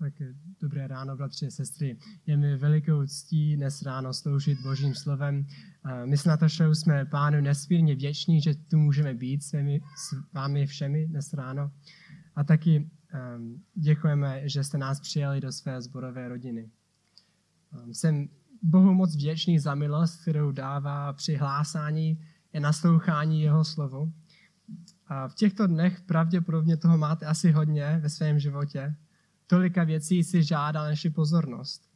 Tak dobré ráno, bratři a sestry. Je mi velikou ctí dnes ráno sloužit Božím slovem. My s Natašou jsme pánu nesmírně vděční, že tu můžeme být s vámi, s vámi všemi dnes ráno. A taky um, děkujeme, že jste nás přijali do své zborové rodiny. Um, jsem Bohu moc vděčný za milost, kterou dává při hlásání a naslouchání jeho slovu. A v těchto dnech pravděpodobně toho máte asi hodně ve svém životě tolika věcí si žádá naši pozornost.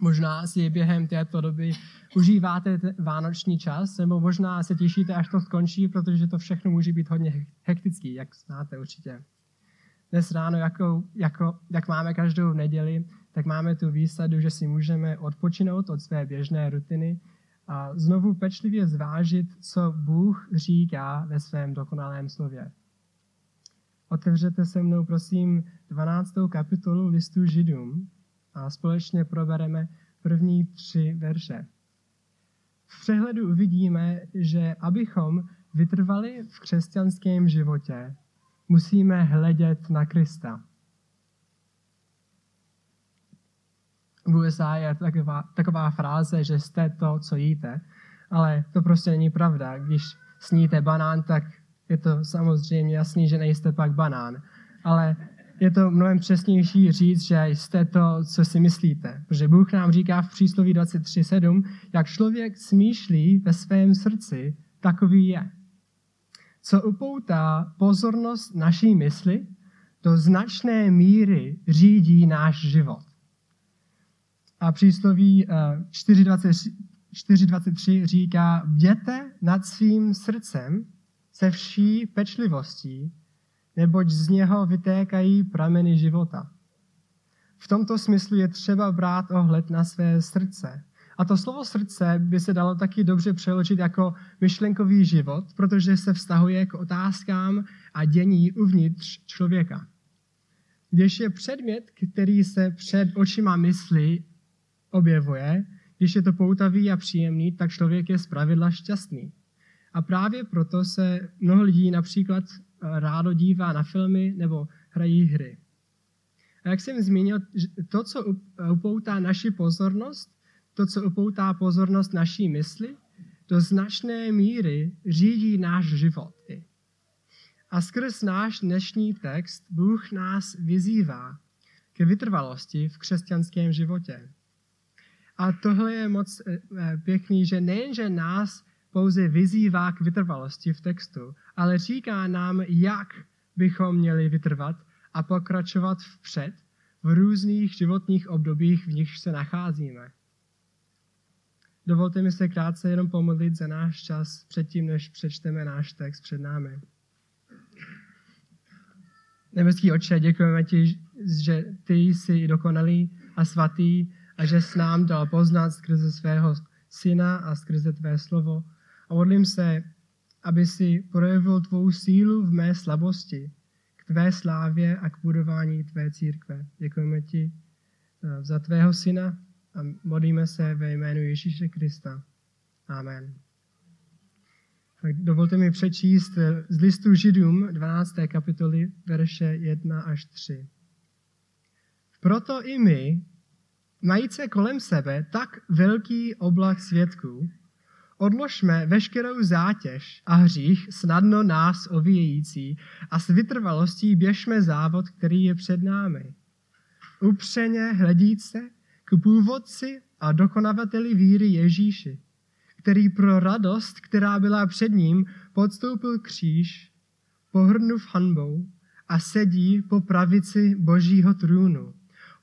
Možná si během této doby užíváte vánoční čas, nebo možná se těšíte, až to skončí, protože to všechno může být hodně hektický, jak znáte určitě. Dnes ráno, jako, jako, jak máme každou neděli, tak máme tu výsadu, že si můžeme odpočinout od své běžné rutiny a znovu pečlivě zvážit, co Bůh říká ve svém dokonalém slově. Otevřete se mnou, prosím, 12. kapitolu listu Židům a společně probereme první tři verše. V přehledu uvidíme, že abychom vytrvali v křesťanském životě, musíme hledět na Krista. V USA je taková, taková fráze, že jste to, co jíte, ale to prostě není pravda. Když sníte banán, tak je to samozřejmě jasný, že nejste pak banán. Ale je to mnohem přesnější říct, že jste to, co si myslíte. Protože Bůh nám říká v přísloví 23.7, jak člověk smýšlí ve svém srdci, takový je. Co upoutá pozornost naší mysli, do značné míry řídí náš život. A přísloví 4.23 eh, říká, bděte nad svým srdcem se vší pečlivostí, neboť z něho vytékají prameny života. V tomto smyslu je třeba brát ohled na své srdce. A to slovo srdce by se dalo taky dobře přeložit jako myšlenkový život, protože se vztahuje k otázkám a dění uvnitř člověka. Když je předmět, který se před očima mysli objevuje, když je to poutavý a příjemný, tak člověk je zpravidla šťastný. A právě proto se mnoho lidí například eh, rádo dívá na filmy nebo hrají hry. A jak jsem zmínil, to, co upoutá naši pozornost, to, co upoutá pozornost naší mysli, do značné míry řídí náš život. A skrz náš dnešní text Bůh nás vyzývá ke vytrvalosti v křesťanském životě. A tohle je moc eh, eh, pěkný, že nejenže nás pouze vyzývá k vytrvalosti v textu, ale říká nám, jak bychom měli vytrvat a pokračovat vpřed v různých životních obdobích, v nichž se nacházíme. Dovolte mi se krátce jenom pomodlit za náš čas předtím, než přečteme náš text před námi. Nebeský oče, děkujeme ti, že ty jsi dokonalý a svatý a že jsi nám dal poznat skrze svého syna a skrze tvé slovo a modlím se, aby si projevil tvou sílu v mé slabosti, k tvé slávě a k budování tvé církve. Děkujeme ti eh, za tvého syna a modlíme se ve jménu Ježíše Krista. Amen. Tak dovolte mi přečíst eh, z listu Židům 12. kapitoly, verše 1 až 3. Proto i my, majíce kolem sebe tak velký oblak svědků, Odložme veškerou zátěž a hřích snadno nás ovíjející a s vytrvalostí běžme závod, který je před námi. Upřeně hledíce k původci a dokonavateli víry Ježíši, který pro radost, která byla před ním, podstoupil kříž, pohrnuv hanbou a sedí po pravici božího trůnu.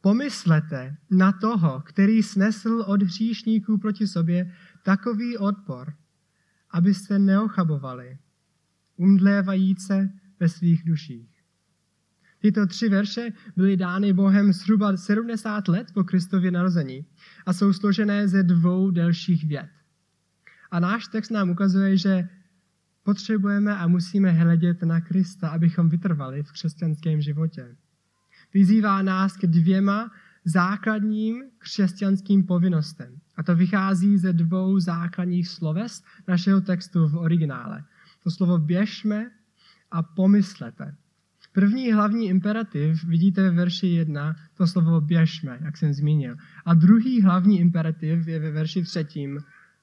Pomyslete na toho, který snesl od hříšníků proti sobě takový odpor, abyste neochabovali, umdlévajíce ve svých duších. Tyto tři verše byly dány Bohem zhruba 70 let po Kristově narození a jsou složené ze dvou delších věd. A náš text nám ukazuje, že potřebujeme a musíme hledět na Krista, abychom vytrvali v křesťanském životě. Vyzývá nás k dvěma základním křesťanským povinnostem. A to vychází ze dvou základních sloves našeho textu v originále. To slovo běžme a pomyslete. První hlavní imperativ vidíte ve verši 1, to slovo běžme, jak jsem zmínil. A druhý hlavní imperativ je ve verši třetím,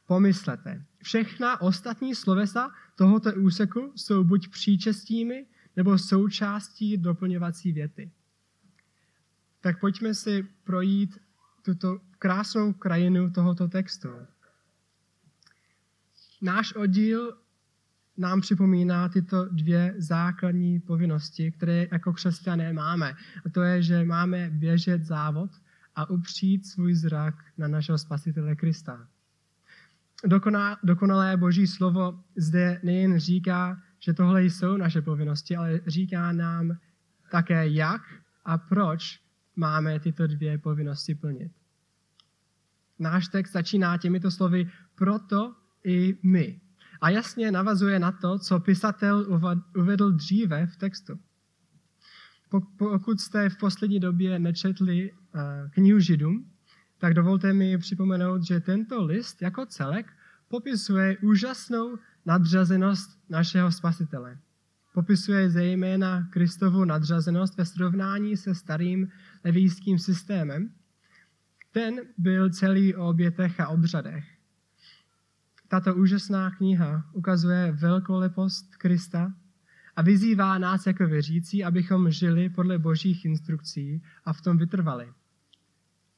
pomyslete. Všechna ostatní slovesa tohoto úseku jsou buď příčestími, nebo součástí doplňovací věty. Tak pojďme si projít tuto krásnou krajinu tohoto textu. Náš oddíl nám připomíná tyto dvě základní povinnosti, které jako křesťané máme. A to je, že máme běžet závod a upřít svůj zrak na našeho spasitele Krista. dokonalé boží slovo zde nejen říká, že tohle jsou naše povinnosti, ale říká nám také, jak a proč máme tyto dvě povinnosti plnit. Náš text začíná těmito slovy proto i my. A jasně navazuje na to, co pisatel uvedl dříve v textu. Pokud jste v poslední době nečetli eh, knihu Židům, tak dovolte mi připomenout, že tento list jako celek popisuje úžasnou nadřazenost našeho spasitele. Popisuje zejména Kristovu nadřazenost ve srovnání se starým levijským systémem. Ten byl celý o obětech a obřadech. Tato úžasná kniha ukazuje velkolepost Krista a vyzývá nás jako věřící, abychom žili podle božích instrukcí a v tom vytrvali.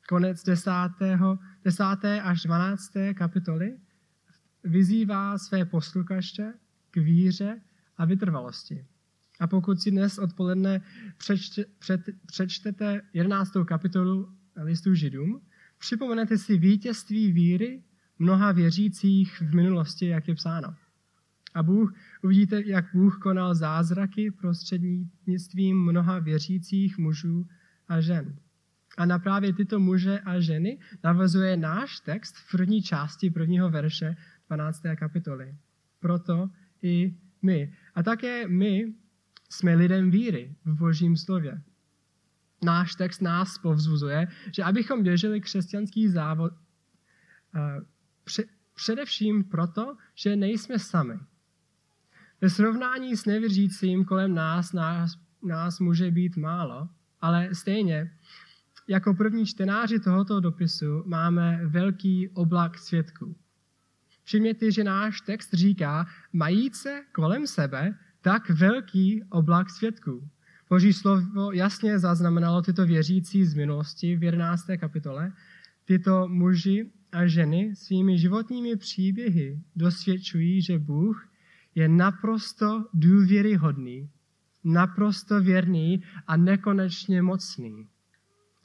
Konec 10. 10. až 12. kapitoly vyzývá své posluchače k víře a vytrvalosti. A pokud si dnes odpoledne přečte, před, přečtete 11. kapitolu listu Židům, připomenete si vítězství víry mnoha věřících v minulosti, jak je psáno. A Bůh, uvidíte, jak Bůh konal zázraky prostřednictvím mnoha věřících mužů a žen. A na právě tyto muže a ženy navazuje náš text v první části prvního verše 12. kapitoly. Proto i my. A také my jsme lidem víry v Božím slově. Náš text nás povzbuzuje, že abychom běželi křesťanský závod, především proto, že nejsme sami. Ve srovnání s nevěřícím kolem nás, nás nás může být málo, ale stejně jako první čtenáři tohoto dopisu máme velký oblak svědků. Všimněte, že náš text říká, majíce kolem sebe tak velký oblak svědků. Boží slovo jasně zaznamenalo tyto věřící z minulosti v 11. kapitole. Tyto muži a ženy svými životními příběhy dosvědčují, že Bůh je naprosto důvěryhodný, naprosto věrný a nekonečně mocný.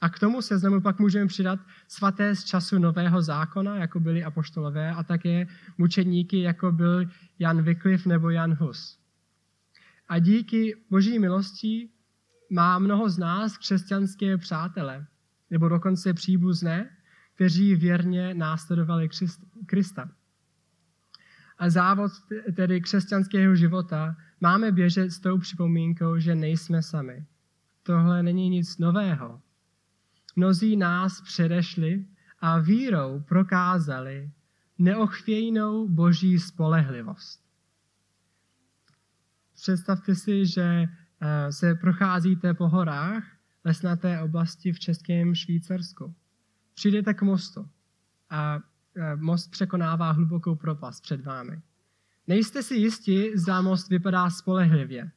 A k tomu seznamu pak můžeme přidat svaté z času Nového zákona, jako byli apoštolové, a také mučedníky, jako byl Jan Wycliffe nebo Jan Hus. A díky boží milosti má mnoho z nás křesťanské přátele, nebo dokonce příbuzné, kteří věrně následovali Krista. A závod tedy křesťanského života máme běžet s tou připomínkou, že nejsme sami. Tohle není nic nového. Mnozí nás předešli a vírou prokázali neochvějnou boží spolehlivost. Představte si, že se procházíte po horách lesnaté oblasti v Českém Švýcarsku. Přijdete k mostu a eh, most překonává hlubokou propast před vámi. Nejste si jistí, zda most vypadá spolehlivě.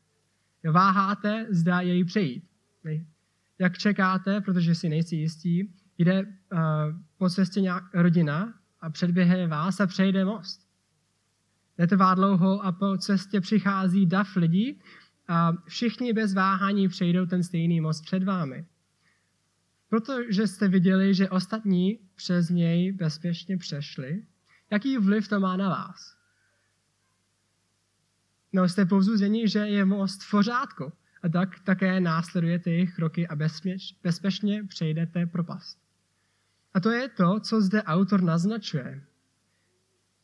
Váháte, zda jej přejít jak čekáte, protože si nejsi jistí, jde uh, po cestě nějak rodina a předběhne vás a přejde most. Netrvá dlouho a po cestě přichází dav lidí a všichni bez váhání přejdou ten stejný most před vámi. Protože jste viděli, že ostatní přes něj bezpečně přešli, jaký vliv to má na vás? No, jste povzuzení, že je most v pořádku a tak také následujete jejich kroky a bezpečně přejdete propast. A to je to, co zde autor naznačuje.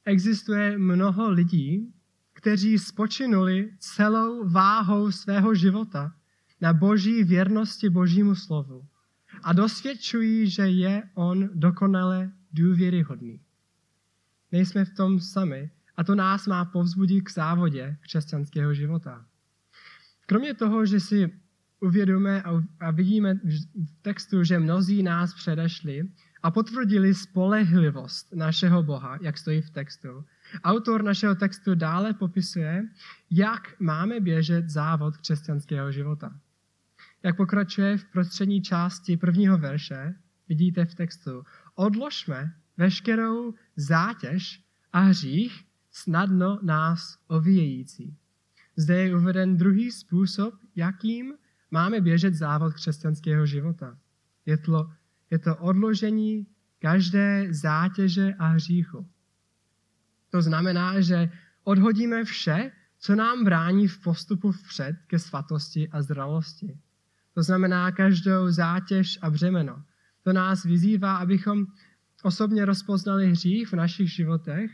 Existuje mnoho lidí, kteří spočinuli celou váhou svého života na boží věrnosti božímu slovu a dosvědčují, že je on dokonale důvěryhodný. Nejsme v tom sami a to nás má povzbudit k závodě křesťanského života. Kromě toho, že si uvědomíme a vidíme v textu, že mnozí nás předešli a potvrdili spolehlivost našeho Boha, jak stojí v textu, autor našeho textu dále popisuje, jak máme běžet závod křesťanského života. Jak pokračuje v prostřední části prvního verše, vidíte v textu, odložme veškerou zátěž a hřích snadno nás ovíjející. Zde je uveden druhý způsob, jakým máme běžet závod křesťanského života. Je to, je to odložení každé zátěže a hříchu. To znamená, že odhodíme vše, co nám brání v postupu vpřed ke svatosti a zdravosti. To znamená každou zátěž a břemeno. To nás vyzývá, abychom osobně rozpoznali hřích v našich životech,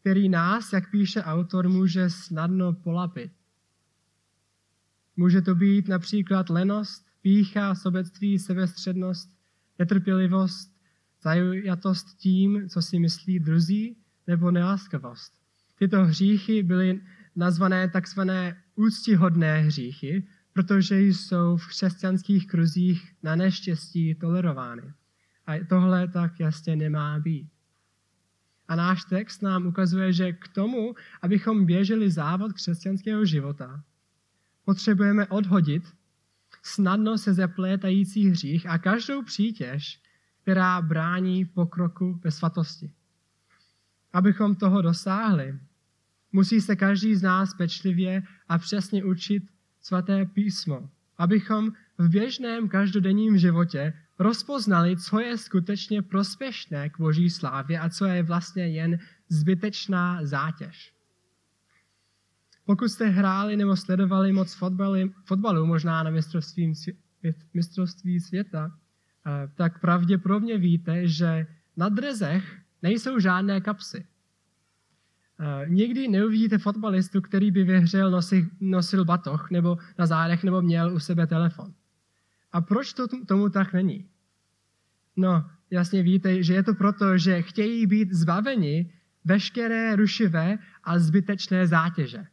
který nás, jak píše autor, může snadno polapit. Může to být například lenost, pícha, sobectví, sebestřednost, netrpělivost, zajatost tím, co si myslí druzí, nebo neláskavost. Tyto hříchy byly nazvané takzvané úctihodné hříchy, protože jsou v křesťanských kruzích na neštěstí tolerovány. A tohle tak jasně nemá být. A náš text nám ukazuje, že k tomu, abychom běželi závod křesťanského života, potřebujeme odhodit snadno se zaplétající hřích a každou přítěž, která brání pokroku ve svatosti. Abychom toho dosáhli, musí se každý z nás pečlivě a přesně učit svaté písmo, abychom v běžném každodenním životě rozpoznali, co je skutečně prospěšné k boží slávě a co je vlastně jen zbytečná zátěž. Pokud jste hráli nebo sledovali moc fotbaly, fotbalu, možná na mistrovství, mistrovství světa, eh, tak pravděpodobně víte, že na drezech nejsou žádné kapsy. Eh, nikdy neuvidíte fotbalistu, který by ve hře nosil, nosil batoh nebo na zádech nebo měl u sebe telefon. A proč to tomu tak není? No, jasně víte, že je to proto, že chtějí být zbaveni veškeré rušivé a zbytečné zátěže.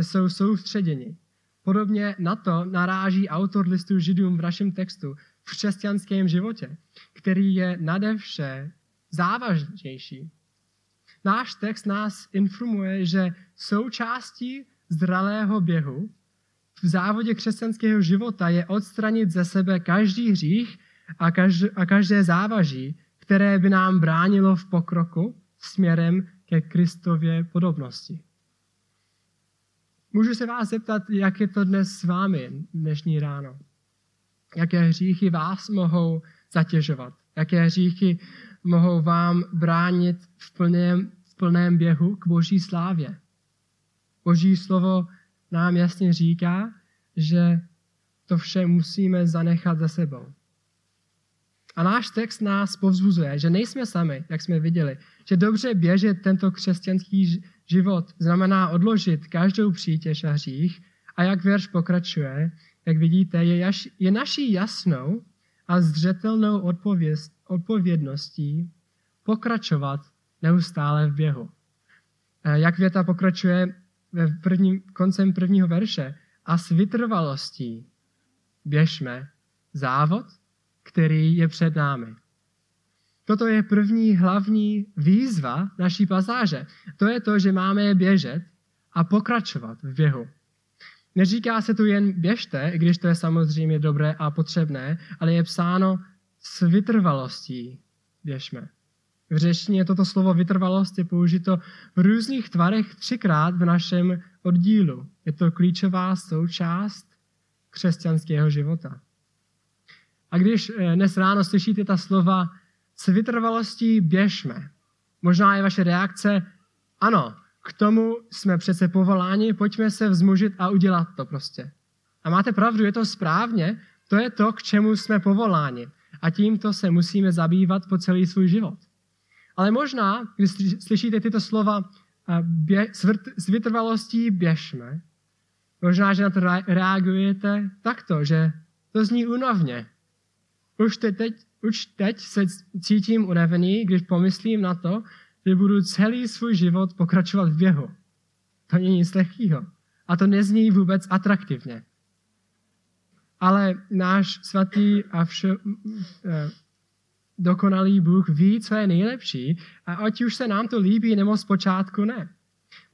Jsou soustředěni. Podobně na to naráží autor listu Židům v našem textu v křesťanském životě, který je nade vše závažnější. Náš text nás informuje, že součástí zralého běhu v závodě křesťanského života je odstranit ze sebe každý hřích a a každé závaží, které by nám bránilo v pokroku směrem ke Kristově podobnosti. Můžu se vás zeptat, jak je to dnes s vámi dnešní ráno? Jaké hříchy vás mohou zatěžovat? Jaké hříchy mohou vám bránit v plném, v plném běhu k boží slávě? Boží slovo nám jasně říká, že to vše musíme zanechat za sebou. A náš text nás povzbuzuje, že nejsme sami, jak jsme viděli, že dobře běžet tento křesťanský život znamená odložit každou přítěž a hřích a jak verš pokračuje, jak vidíte, je, jaš, je naší jasnou a zřetelnou odpověst, odpovědností pokračovat neustále v běhu. Jak věta pokračuje ve prvním, koncem prvního verše, a s vytrvalostí běžme závod, který je před námi. Toto je první hlavní výzva naší pasáže. To je to, že máme běžet a pokračovat v běhu. Neříká se tu jen běžte, když to je samozřejmě dobré a potřebné, ale je psáno s vytrvalostí běžme. V řečtině toto slovo vytrvalost je použito v různých tvarech třikrát v našem oddílu. Je to klíčová součást křesťanského života. A když eh, dnes ráno slyšíte ta slova s vytrvalostí běžme, možná je vaše reakce, ano, k tomu jsme přece povoláni, pojďme se vzmužit a udělat to prostě. A máte pravdu, je to správně, to je to, k čemu jsme povoláni. A tímto se musíme zabývat po celý svůj život. Ale možná, když slyšíte tyto slova bě, s vytrvalostí běžme, možná, že na to reagujete takto, že to zní únavně. Už teď, už teď se cítím unavený, když pomyslím na to, že budu celý svůj život pokračovat v běhu. To není nic lehkého. A to nezní vůbec atraktivně. Ale náš svatý a vše, eh, dokonalý Bůh ví, co je nejlepší a ať už se nám to líbí nebo zpočátku ne.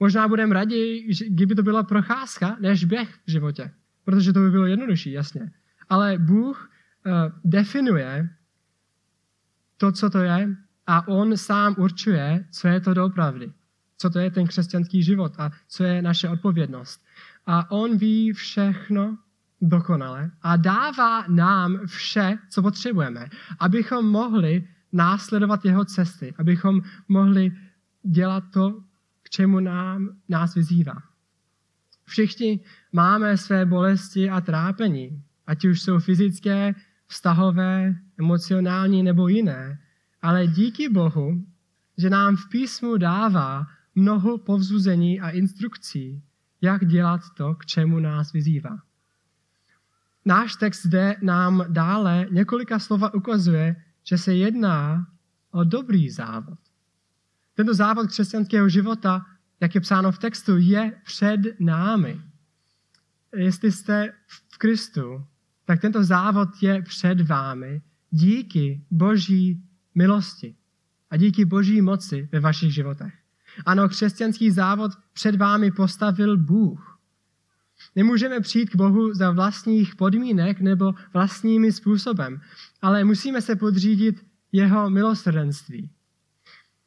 Možná budeme raději, kdyby to byla procházka, než běh v životě. Protože to by bylo jednodušší, jasně. Ale Bůh uh, definuje to, co to je a On sám určuje, co je to doopravdy. Co to je ten křesťanský život a co je naše odpovědnost. A On ví všechno dokonale a dává nám vše, co potřebujeme, abychom mohli následovat jeho cesty, abychom mohli dělat to, k čemu nám, nás vyzývá. Všichni máme své bolesti a trápení, ať už jsou fyzické, vztahové, emocionální nebo jiné, ale díky Bohu, že nám v písmu dává mnoho povzbuzení a instrukcí, jak dělat to, k čemu nás vyzývá. Náš text zde nám dále několika slova ukazuje, že se jedná o dobrý závod. Tento závod křesťanského života, jak je psáno v textu, je před námi. Jestli jste v Kristu, tak tento závod je před vámi díky boží milosti a díky boží moci ve vašich životech. Ano, křesťanský závod před vámi postavil Bůh. Nemůžeme přijít k Bohu za vlastních podmínek nebo vlastními způsobem, ale musíme se podřídit jeho milosrdenství.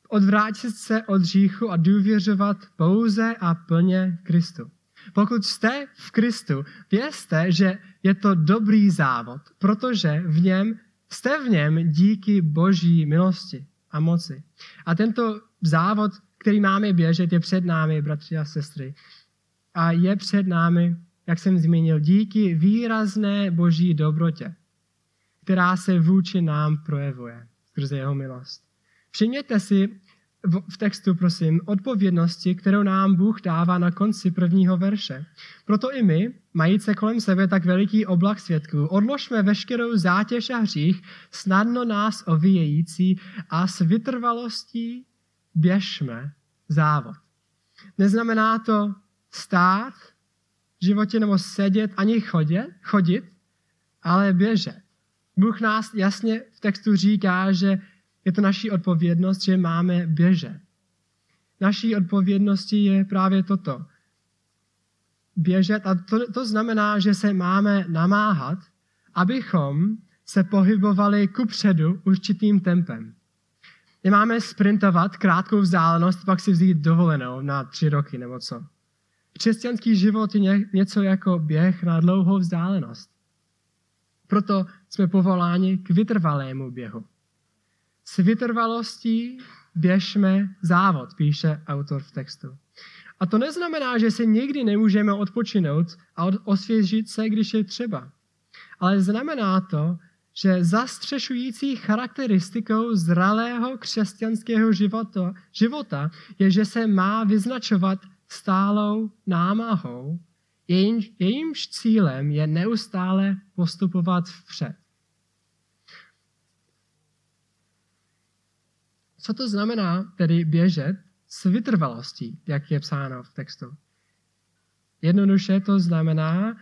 Odvrátit se od říchu a důvěřovat pouze a plně Kristu. Pokud jste v Kristu, vězte, že je to dobrý závod, protože v něm jste v něm díky boží milosti a moci. A tento závod, který máme běžet, je před námi, bratři a sestry. A je před námi, jak jsem zmínil, díky výrazné boží dobrotě, která se vůči nám projevuje skrze jeho milost. Všimněte si v textu, prosím, odpovědnosti, kterou nám Bůh dává na konci prvního verše. Proto i my, majíce kolem sebe tak veliký oblak svědků, odložme veškerou zátěž a hřích, snadno nás ovíjející a s vytrvalostí běžme závod. Neznamená to stát v životě nebo sedět ani chodit, chodit, ale běžet. Bůh nás jasně v textu říká, že je to naší odpovědnost, že máme běžet. Naší odpovědností je právě toto. Běžet a to, to znamená, že se máme namáhat, abychom se pohybovali kupředu určitým tempem. Nemáme sprintovat krátkou vzdálenost, pak si vzít dovolenou na tři roky nebo co. Křesťanský život je něco jako běh na dlouhou vzdálenost. Proto jsme povoláni k vytrvalému běhu. S vytrvalostí běžme závod, píše autor v textu. A to neznamená, že se nikdy nemůžeme odpočinout a osvěžit se, když je třeba. Ale znamená to, že zastřešující charakteristikou zralého křesťanského života, života je, že se má vyznačovat stálou námahou, jejímž, jejímž cílem je neustále postupovat vpřed. Co to znamená tedy běžet s vytrvalostí, jak je psáno v textu? Jednoduše to znamená,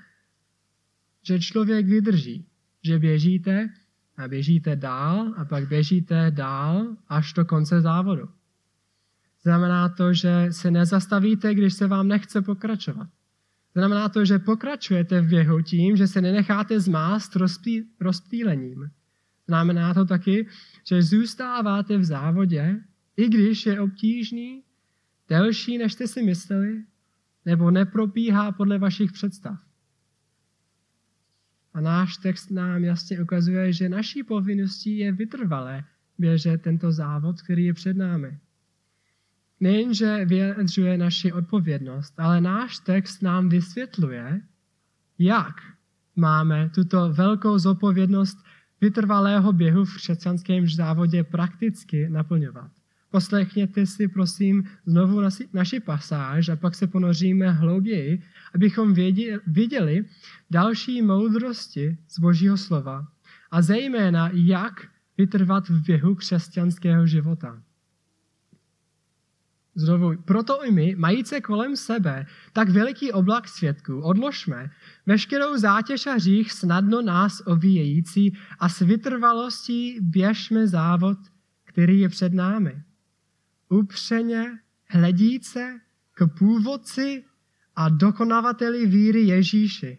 že člověk vydrží, že běžíte a běžíte dál a pak běžíte dál až do konce závodu. Znamená to, že se nezastavíte, když se vám nechce pokračovat. Znamená to, že pokračujete v běhu tím, že se nenecháte zmást rozptý, rozptýlením. Znamená to taky, že zůstáváte v závodě, i když je obtížný, delší, než jste si mysleli, nebo nepropíhá podle vašich představ. A náš text nám jasně ukazuje, že naší povinností je vytrvalé běžet tento závod, který je před námi. Nejenže vyjadřuje naši odpovědnost, ale náš text nám vysvětluje, jak máme tuto velkou zodpovědnost vytrvalého běhu v křesťanském závodě prakticky naplňovat. Poslechněte si prosím znovu naši pasáž a pak se ponoříme hlouběji, abychom viděli další moudrosti z Božího slova a zejména jak vytrvat v běhu křesťanského života. Znovu, proto i my, majíce kolem sebe tak veliký oblak svědků, odložme veškerou zátěž a hřích snadno nás ovíjející a s vytrvalostí běžme závod, který je před námi. Upřeně hledíce k původci a dokonavateli víry Ježíši,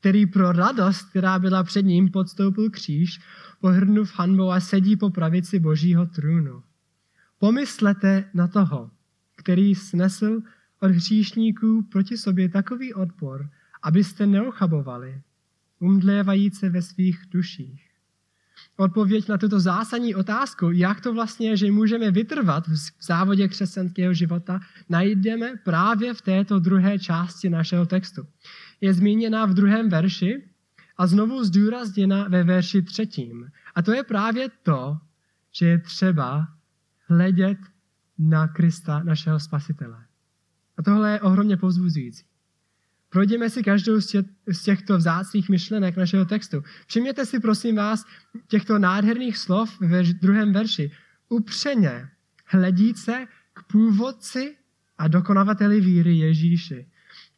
který pro radost, která byla před ním, podstoupil kříž, pohrnuv hanbou a sedí po pravici božího trůnu. Pomyslete na toho, který snesl od hříšníků proti sobě takový odpor, abyste neochabovali, umdlévajíce ve svých duších. Odpověď na tuto zásadní otázku, jak to vlastně je, že můžeme vytrvat v závodě křesťanského života, najdeme právě v této druhé části našeho textu. Je zmíněna v druhém verši a znovu zdůrazněna ve verši třetím. A to je právě to, že je třeba hledět na Krista, našeho spasitele. A tohle je ohromně povzbuzující. Projdeme si každou z těchto vzácných myšlenek našeho textu. Všimněte si, prosím vás, těchto nádherných slov ve druhém verši. Upřeně hledíce k původci a dokonavateli víry Ježíši.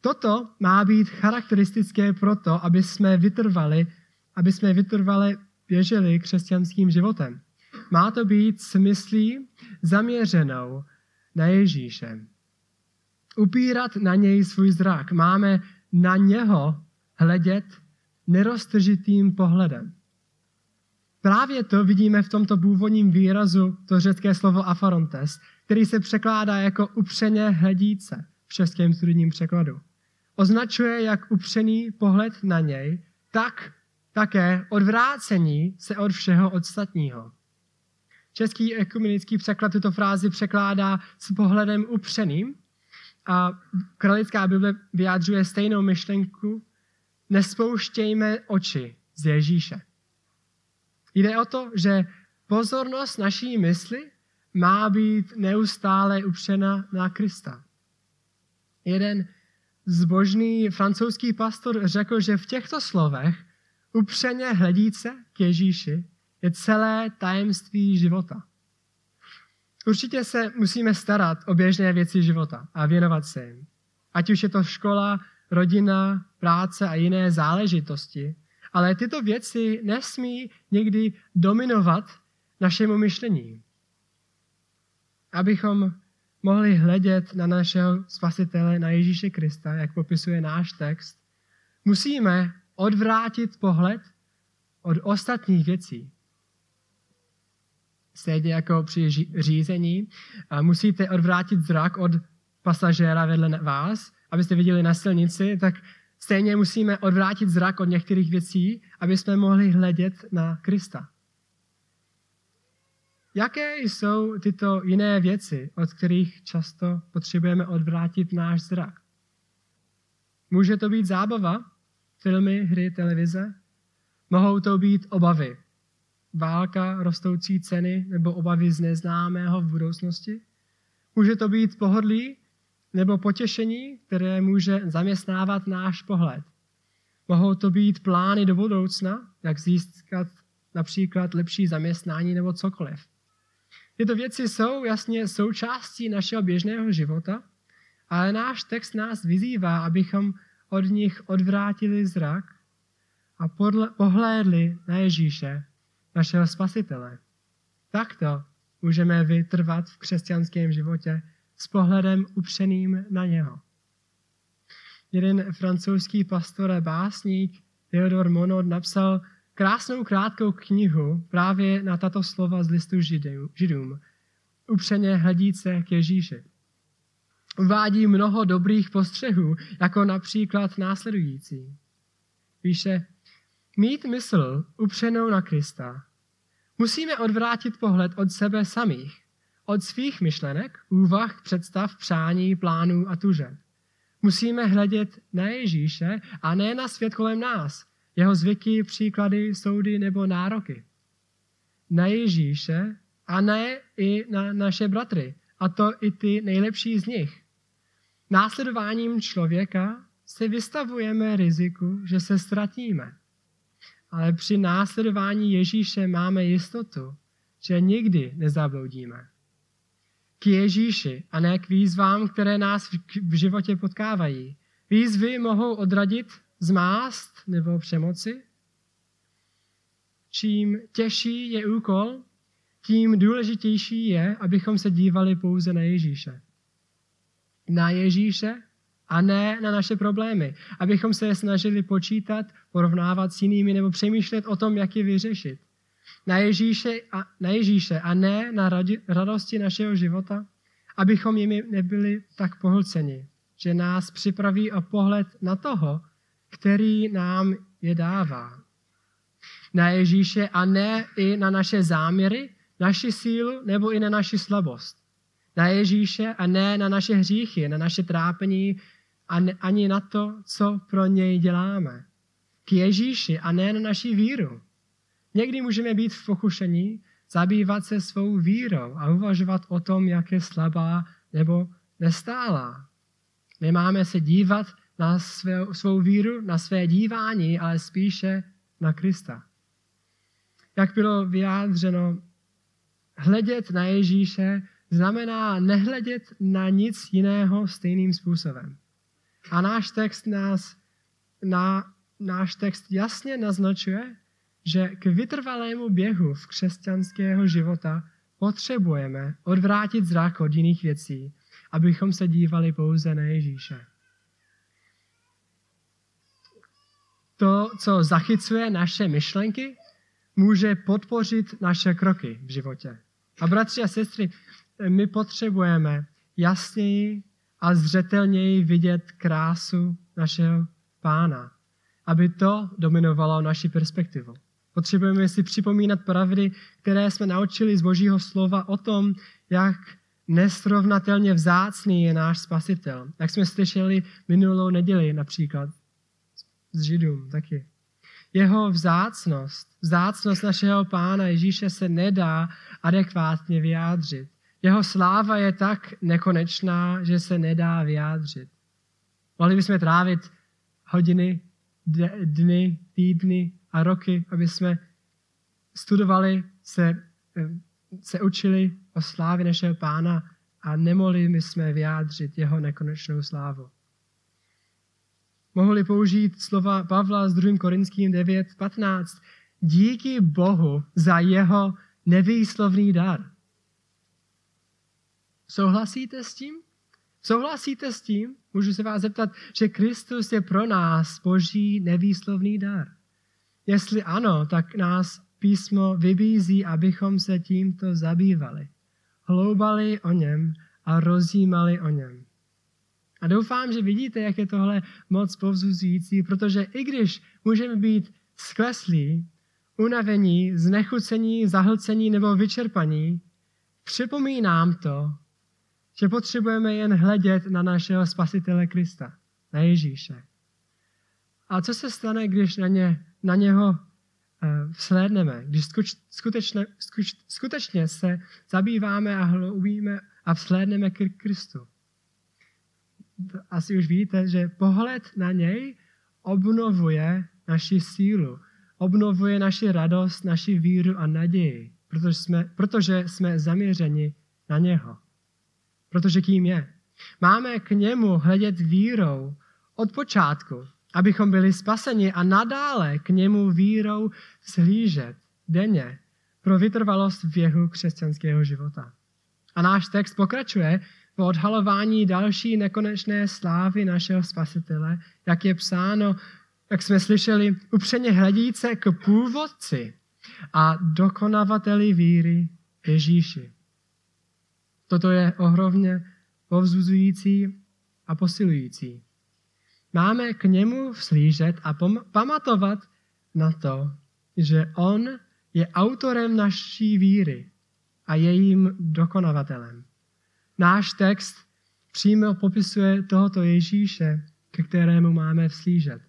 Toto má být charakteristické proto, aby jsme vytrvali, aby jsme vytrvali běželi křesťanským životem. Má to být smyslí zaměřenou na Ježíše. Upírat na něj svůj zrak. Máme na něho hledět neroztržitým pohledem. Právě to vidíme v tomto původním výrazu, to řecké slovo afarontes, který se překládá jako upřeně hledíce v českém studijním překladu. Označuje jak upřený pohled na něj, tak také odvrácení se od všeho ostatního. Český ekumenický překlad tuto frázi překládá s pohledem upřeným a kralická Bible vyjádřuje stejnou myšlenku, nespouštějme oči z Ježíše. Jde o to, že pozornost naší mysli má být neustále upřena na Krista. Jeden zbožný francouzský pastor řekl, že v těchto slovech upřeně hledíce k Ježíši je celé tajemství života. Určitě se musíme starat o běžné věci života a věnovat se jim. Ať už je to škola, rodina, práce a jiné záležitosti. Ale tyto věci nesmí někdy dominovat našemu myšlení. Abychom mohli hledět na našeho spasitele, na Ježíše Krista, jak popisuje náš text, musíme odvrátit pohled od ostatních věcí stejně jako při řízení, musíte odvrátit zrak od pasažéra vedle vás, abyste viděli na silnici, tak stejně musíme odvrátit zrak od některých věcí, aby jsme mohli hledět na Krista. Jaké jsou tyto jiné věci, od kterých často potřebujeme odvrátit náš zrak? Může to být zábava, filmy, hry, televize? Mohou to být obavy, válka, rostoucí ceny nebo obavy z neznámého v budoucnosti. Může to být pohodlí nebo potěšení, které může zaměstnávat náš pohled. Mohou to být plány do budoucna, jak získat například lepší zaměstnání nebo cokoliv. Tyto věci jsou jasně součástí našeho běžného života, ale náš text nás vyzývá, abychom od nich odvrátili zrak a pohlédli na Ježíše, našeho spasitele. Takto můžeme vytrvat v křesťanském životě s pohledem upřeným na něho. Jeden francouzský pastor a básník Theodor Monod napsal krásnou krátkou knihu právě na tato slova z listu židům. Upřeně hledíce k Ježíši. Uvádí mnoho dobrých postřehů, jako například následující. Píše, Mít mysl upřenou na Krista. Musíme odvrátit pohled od sebe samých, od svých myšlenek, úvah, představ, přání, plánů a tužeb. Musíme hledět na Ježíše a ne na svět kolem nás, jeho zvyky, příklady, soudy nebo nároky. Na Ježíše a ne i na naše bratry, a to i ty nejlepší z nich. Následováním člověka se vystavujeme riziku, že se ztratíme ale při následování Ježíše máme jistotu, že nikdy nezabloudíme. K Ježíši a ne k výzvám, které nás v životě potkávají. Výzvy mohou odradit, zmást nebo přemoci. Čím těžší je úkol, tím důležitější je, abychom se dívali pouze na Ježíše. Na Ježíše a ne na naše problémy. Abychom se je snažili počítat, porovnávat s jinými nebo přemýšlet o tom, jak je vyřešit. Na Ježíše a, na Ježíše a ne na radi, radosti našeho života, abychom jimi nebyli tak pohlceni, že nás připraví o pohled na toho, který nám je dává. Na Ježíše a ne i na naše záměry, naši sílu nebo i na naši slabost. Na Ježíše a ne na naše hříchy, na naše trápení a ne, ani na to, co pro něj děláme. K Ježíši a ne na naši víru. Někdy můžeme být v pokušení zabývat se svou vírou a uvažovat o tom, jak je slabá nebo nestálá. Nemáme se dívat na svou, svou víru, na své dívání, ale spíše na Krista. Jak bylo vyjádřeno, hledět na Ježíše znamená nehledět na nic jiného stejným způsobem. A náš text nás, na, náš text jasně naznačuje, že k vytrvalému běhu v křesťanského života potřebujeme odvrátit zrak od jiných věcí, abychom se dívali pouze na Ježíše. To, co zachycuje naše myšlenky, může podpořit naše kroky v životě. A bratři a sestry, my potřebujeme jasněji a zřetelněji vidět krásu našeho pána, aby to dominovalo naši perspektivu. Potřebujeme si připomínat pravdy, které jsme naučili z Božího slova o tom, jak nesrovnatelně vzácný je náš spasitel. Jak jsme slyšeli minulou neděli například z Židům taky. Jeho vzácnost, vzácnost našeho Pána Ježíše se nedá adekvátně vyjádřit. Jeho sláva je tak nekonečná, že se nedá vyjádřit. Mohli bychom trávit hodiny, dny, týdny a roky, aby jsme studovali, se, se učili o slávě našeho pána a nemohli bychom vyjádřit jeho nekonečnou slávu. Mohli použít slova Pavla z 2. Korinským 9.15. Díky Bohu za jeho nevýslovný dar. Souhlasíte s tím? Souhlasíte s tím? Můžu se vás zeptat, že Kristus je pro nás boží nevýslovný dar. Jestli ano, tak nás písmo vybízí, abychom se tímto zabývali. Hloubali o něm a rozjímali o něm. A doufám, že vidíte, jak je tohle moc povzuzující, protože i když můžeme být skleslí, unavení, znechucení, zahlcení nebo vyčerpaní, připomínám to, že potřebujeme jen hledět na našeho spasitele Krista, na Ježíše. A co se stane, když na, ně, na něho uh, vslédneme, když skutečně, skutečně se zabýváme a hloubíme a vslédneme k Kristu? Asi už víte, že pohled na něj obnovuje naši sílu, obnovuje naši radost, naši víru a naději, protože jsme, protože jsme zaměřeni na něho protože kým je. Máme k němu hledět vírou od počátku, abychom byli spaseni a nadále k němu vírou zhlížet denně pro vytrvalost věhu křesťanského života. A náš text pokračuje v odhalování další nekonečné slávy našeho spasitele, jak je psáno, jak jsme slyšeli, upřeně hledíce k původci a dokonavateli víry Ježíši. Toto je ohromně povzbuzující a posilující. Máme k němu vslížet a pamatovat na to, že on je autorem naší víry a jejím dokonavatelem. Náš text přímo popisuje tohoto Ježíše, ke kterému máme vslížet.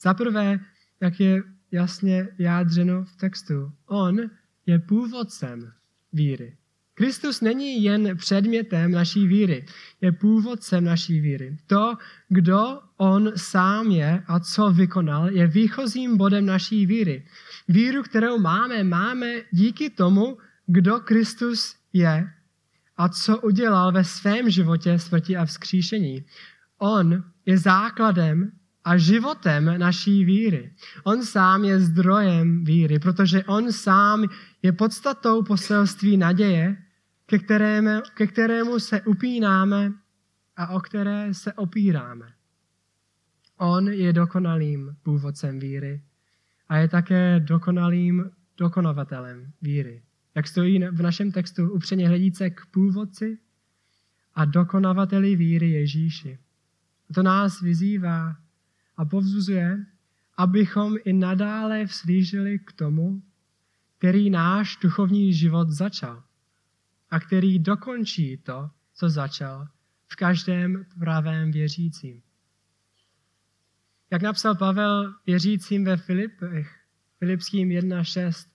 Za prvé, jak je jasně jádřeno v textu, on je původcem víry. Kristus není jen předmětem naší víry, je původcem naší víry. To, kdo on sám je a co vykonal, je výchozím bodem naší víry. Víru, kterou máme, máme díky tomu, kdo Kristus je a co udělal ve svém životě smrti a vzkříšení. On je základem a životem naší víry. On sám je zdrojem víry, protože on sám je podstatou poselství naděje, ke kterému, ke kterému se upínáme a o které se opíráme. On je dokonalým původcem víry a je také dokonalým dokonovatelem víry. Jak stojí v našem textu upřeně hledíce k původci a dokonavateli víry Ježíši. To nás vyzývá a povzuzuje, abychom i nadále vzlížili k tomu, který náš duchovní život začal a který dokončí to, co začal v každém pravém věřícím. Jak napsal Pavel věřícím ve Filipech, Filipským 1.6,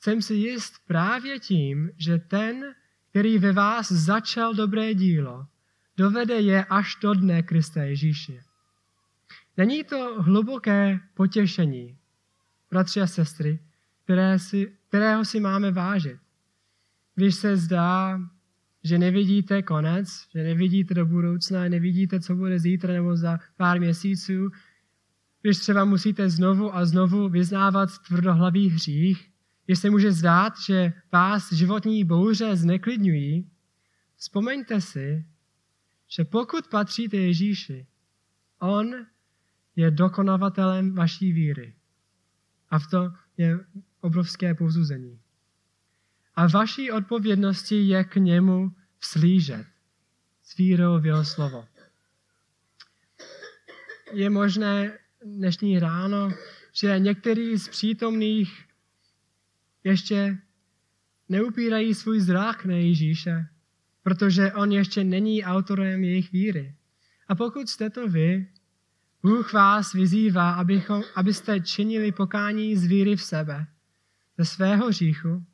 jsem si jist právě tím, že ten, který ve vás začal dobré dílo, dovede je až do dne Krista Ježíše. Není to hluboké potěšení, bratři a sestry, které si, kterého si máme vážit. Když se zdá, že nevidíte konec, že nevidíte do budoucna, nevidíte, co bude zítra nebo za pár měsíců, když třeba musíte znovu a znovu vyznávat tvrdohlavý hřích, když se může zdát, že vás životní bouře zneklidňují, vzpomeňte si, že pokud patříte Ježíši, On je dokonavatelem vaší víry. A v to je obrovské povzuzení. A vaší odpovědnosti je k němu vslížet s vírou v jeho slovo. Je možné dnešní ráno, že některý z přítomných ještě neupírají svůj zrak na Ježíše, protože on ještě není autorem jejich víry. A pokud jste to vy, Bůh vás vyzývá, abychom, abyste činili pokání z víry v sebe, ze svého říchu,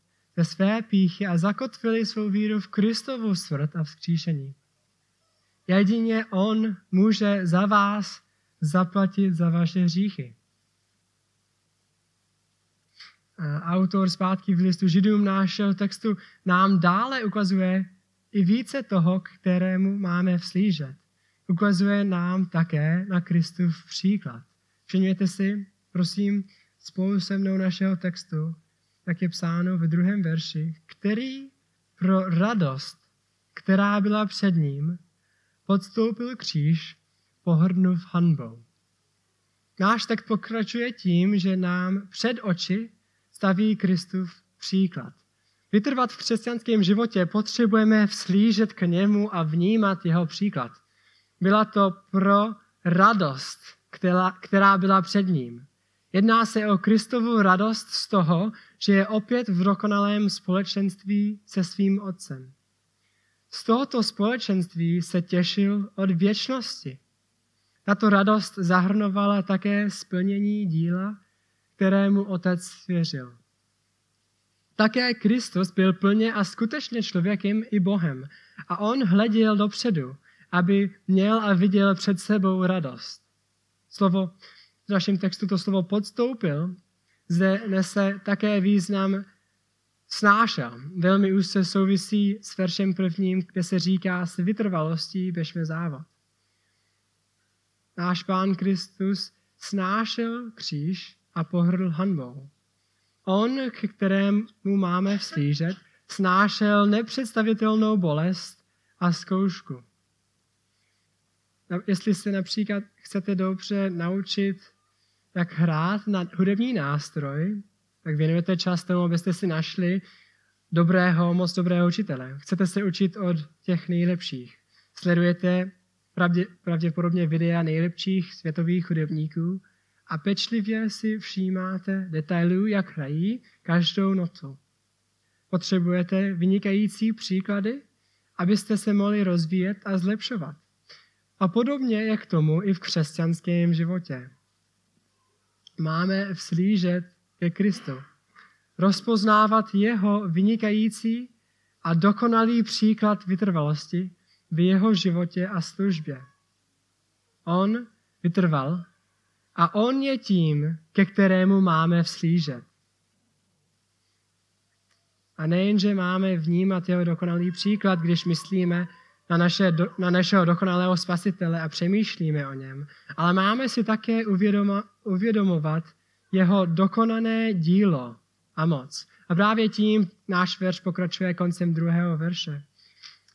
ze své píchy a zakotvili svou víru v Kristovu smrt a vzkříšení. Jedině On může za vás zaplatit za vaše hříchy. Autor zpátky v listu židům našeho textu nám dále ukazuje i více toho, kterému máme vslížet ukazuje nám také na Kristův příklad. Všimněte si, prosím, spolu se mnou našeho textu, jak je psáno ve druhém verši, který pro radost, která byla před ním, podstoupil kříž, pohrdnuv hanbou. Náš text pokračuje tím, že nám před oči staví Kristův příklad. Vytrvat v křesťanském životě potřebujeme vslížet k němu a vnímat jeho příklad. Byla to pro radost, která, která byla před ním. Jedná se o Kristovu radost z toho, že je opět v dokonalém společenství se svým otcem. Z tohoto společenství se těšil od věčnosti. Tato radost zahrnovala také splnění díla, kterému otec svěřil. Také Kristus byl plně a skutečně člověkem i Bohem a on hleděl dopředu, aby měl a viděl před sebou radost. Slovo v našem textu to slovo podstoupil, zde nese také význam snášel. Velmi úzce souvisí s veršem prvním, kde se říká s vytrvalostí běžme závod. Náš Pán Kristus snášel kříž a pohrdl hanbou. On, k kterému máme vslížet, snášel nepředstavitelnou bolest a zkoušku jestli se například chcete dobře naučit, jak hrát na hudební nástroj, tak věnujete čas tomu, abyste si našli dobrého, moc dobrého učitele. Chcete se učit od těch nejlepších. Sledujete pravdě, pravděpodobně videa nejlepších světových hudebníků a pečlivě si všímáte detailů, jak hrají každou notu. Potřebujete vynikající příklady, abyste se mohli rozvíjet a zlepšovat. A podobně je k tomu i v křesťanském životě. Máme vslížet ke Kristu. Rozpoznávat jeho vynikající a dokonalý příklad vytrvalosti v jeho životě a službě. On vytrval a on je tím, ke kterému máme vslížet. A nejenže máme vnímat jeho dokonalý příklad, když myslíme na, naše, na našeho dokonalého spasitele a přemýšlíme o něm, ale máme si také uvědoma, uvědomovat jeho dokonané dílo a moc. A právě tím náš verš pokračuje koncem druhého verše.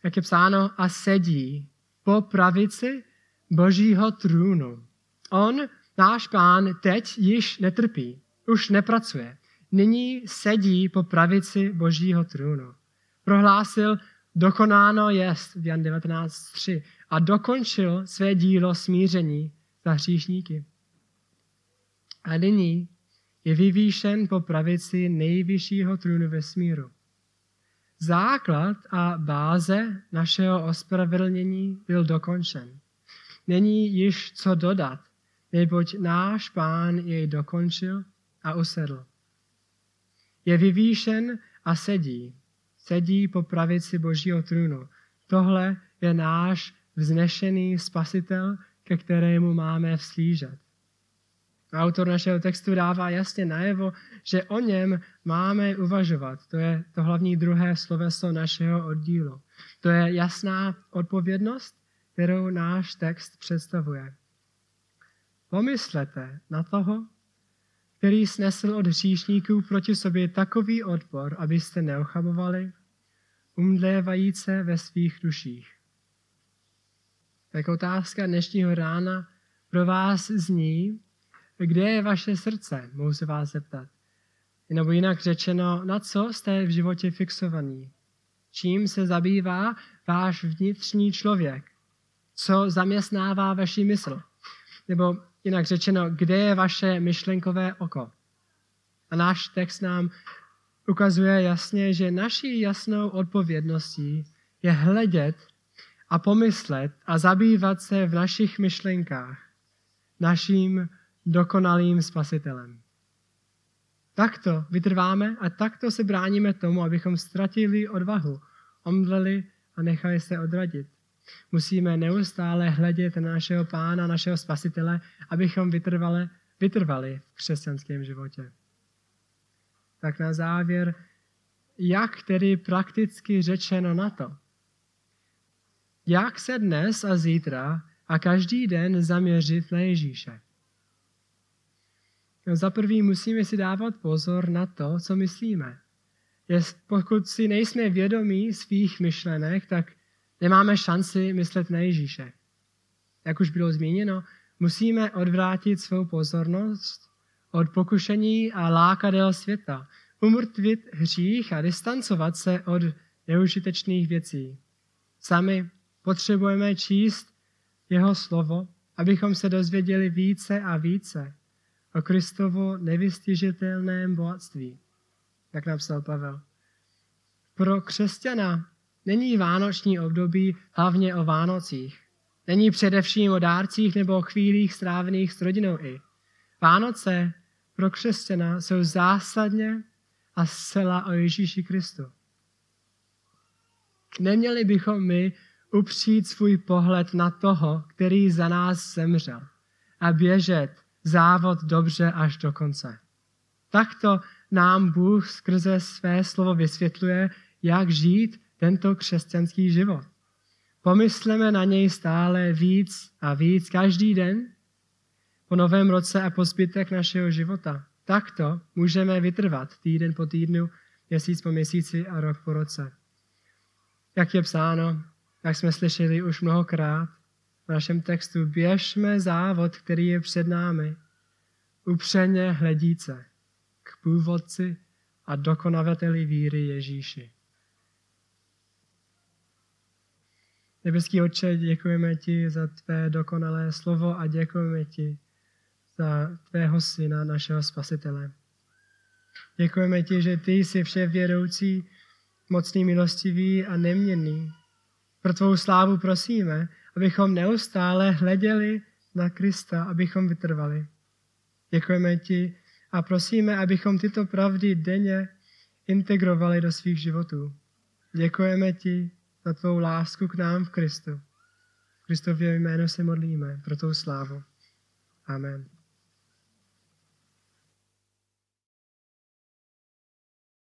Jak je psáno, a sedí po pravici božího trůnu. On, náš pán, teď již netrpí, už nepracuje. Nyní sedí po pravici božího trůnu. Prohlásil, dokonáno jest v Jan 19.3 a dokončil své dílo smíření za hříšníky. A nyní je vyvýšen po pravici nejvyššího trůnu vesmíru. Základ a báze našeho ospravedlnění byl dokončen. Není již co dodat, neboť náš pán jej dokončil a usedl. Je vyvýšen a sedí. Sedí po pravici Božího trůnu. Tohle je náš vznešený spasitel, ke kterému máme vslížet. Autor našeho textu dává jasně najevo, že o něm máme uvažovat. To je to hlavní druhé sloveso našeho oddílu. To je jasná odpovědnost, kterou náš text představuje. Pomyslete na toho, který snesl od hříšníků proti sobě takový odpor, abyste neochabovali, umdlévajíce ve svých duších. Tak otázka dnešního rána pro vás zní, kde je vaše srdce, mohu se vás zeptat. Nebo jinak řečeno, na co jste v životě fixovaní? Čím se zabývá váš vnitřní člověk? Co zaměstnává vaši mysl? Nebo jinak řečeno, kde je vaše myšlenkové oko? A náš text nám ukazuje jasně, že naší jasnou odpovědností je hledět a pomyslet a zabývat se v našich myšlenkách naším dokonalým spasitelem. Takto vytrváme a takto se bráníme tomu, abychom ztratili odvahu, omdleli a nechali se odradit. Musíme neustále hledět na našeho pána, našeho spasitele, abychom vytrvali, vytrvali v křesťanském životě. Tak na závěr, jak tedy prakticky řečeno na to? Jak se dnes a zítra a každý den zaměřit na Ježíše? No, za prvý musíme si dávat pozor na to, co myslíme. Jest, pokud si nejsme vědomí svých myšlenek, tak nemáme šanci myslet na Ježíše. Jak už bylo zmíněno, musíme odvrátit svou pozornost od pokušení a lákadel světa, umrtvit hřích a distancovat se od neužitečných věcí. Sami potřebujeme číst jeho slovo, abychom se dozvěděli více a více o Kristovo nevystižitelném bohatství, jak napsal Pavel. Pro křesťana není vánoční období hlavně o Vánocích. Není především o dárcích nebo o chvílích strávených s rodinou i. Vánoce pro křesťana jsou zásadně a zcela o Ježíši Kristu. Neměli bychom my upřít svůj pohled na toho, který za nás zemřel a běžet závod dobře až do konce. Takto nám Bůh skrze své slovo vysvětluje, jak žít tento křesťanský život. Pomysleme na něj stále víc a víc každý den po novém roce a po zbytek našeho života. Takto můžeme vytrvat týden po týdnu, měsíc po měsíci a rok po roce. Jak je psáno, jak jsme slyšeli už mnohokrát, v našem textu běžme závod, který je před námi, upřeně hledíce k původci a dokonavateli víry Ježíši. Nebeský Otče, děkujeme ti za tvé dokonalé slovo a děkujeme ti za tvého syna, našeho spasitele. Děkujeme ti, že ty jsi vše vědoucí, mocný, milostivý a neměnný. Pro tvou slávu prosíme, abychom neustále hleděli na Krista, abychom vytrvali. Děkujeme ti a prosíme, abychom tyto pravdy denně integrovali do svých životů. Děkujeme ti za tvou lásku k nám v Kristu. V Kristově jménu se modlíme pro tou slávu. Amen.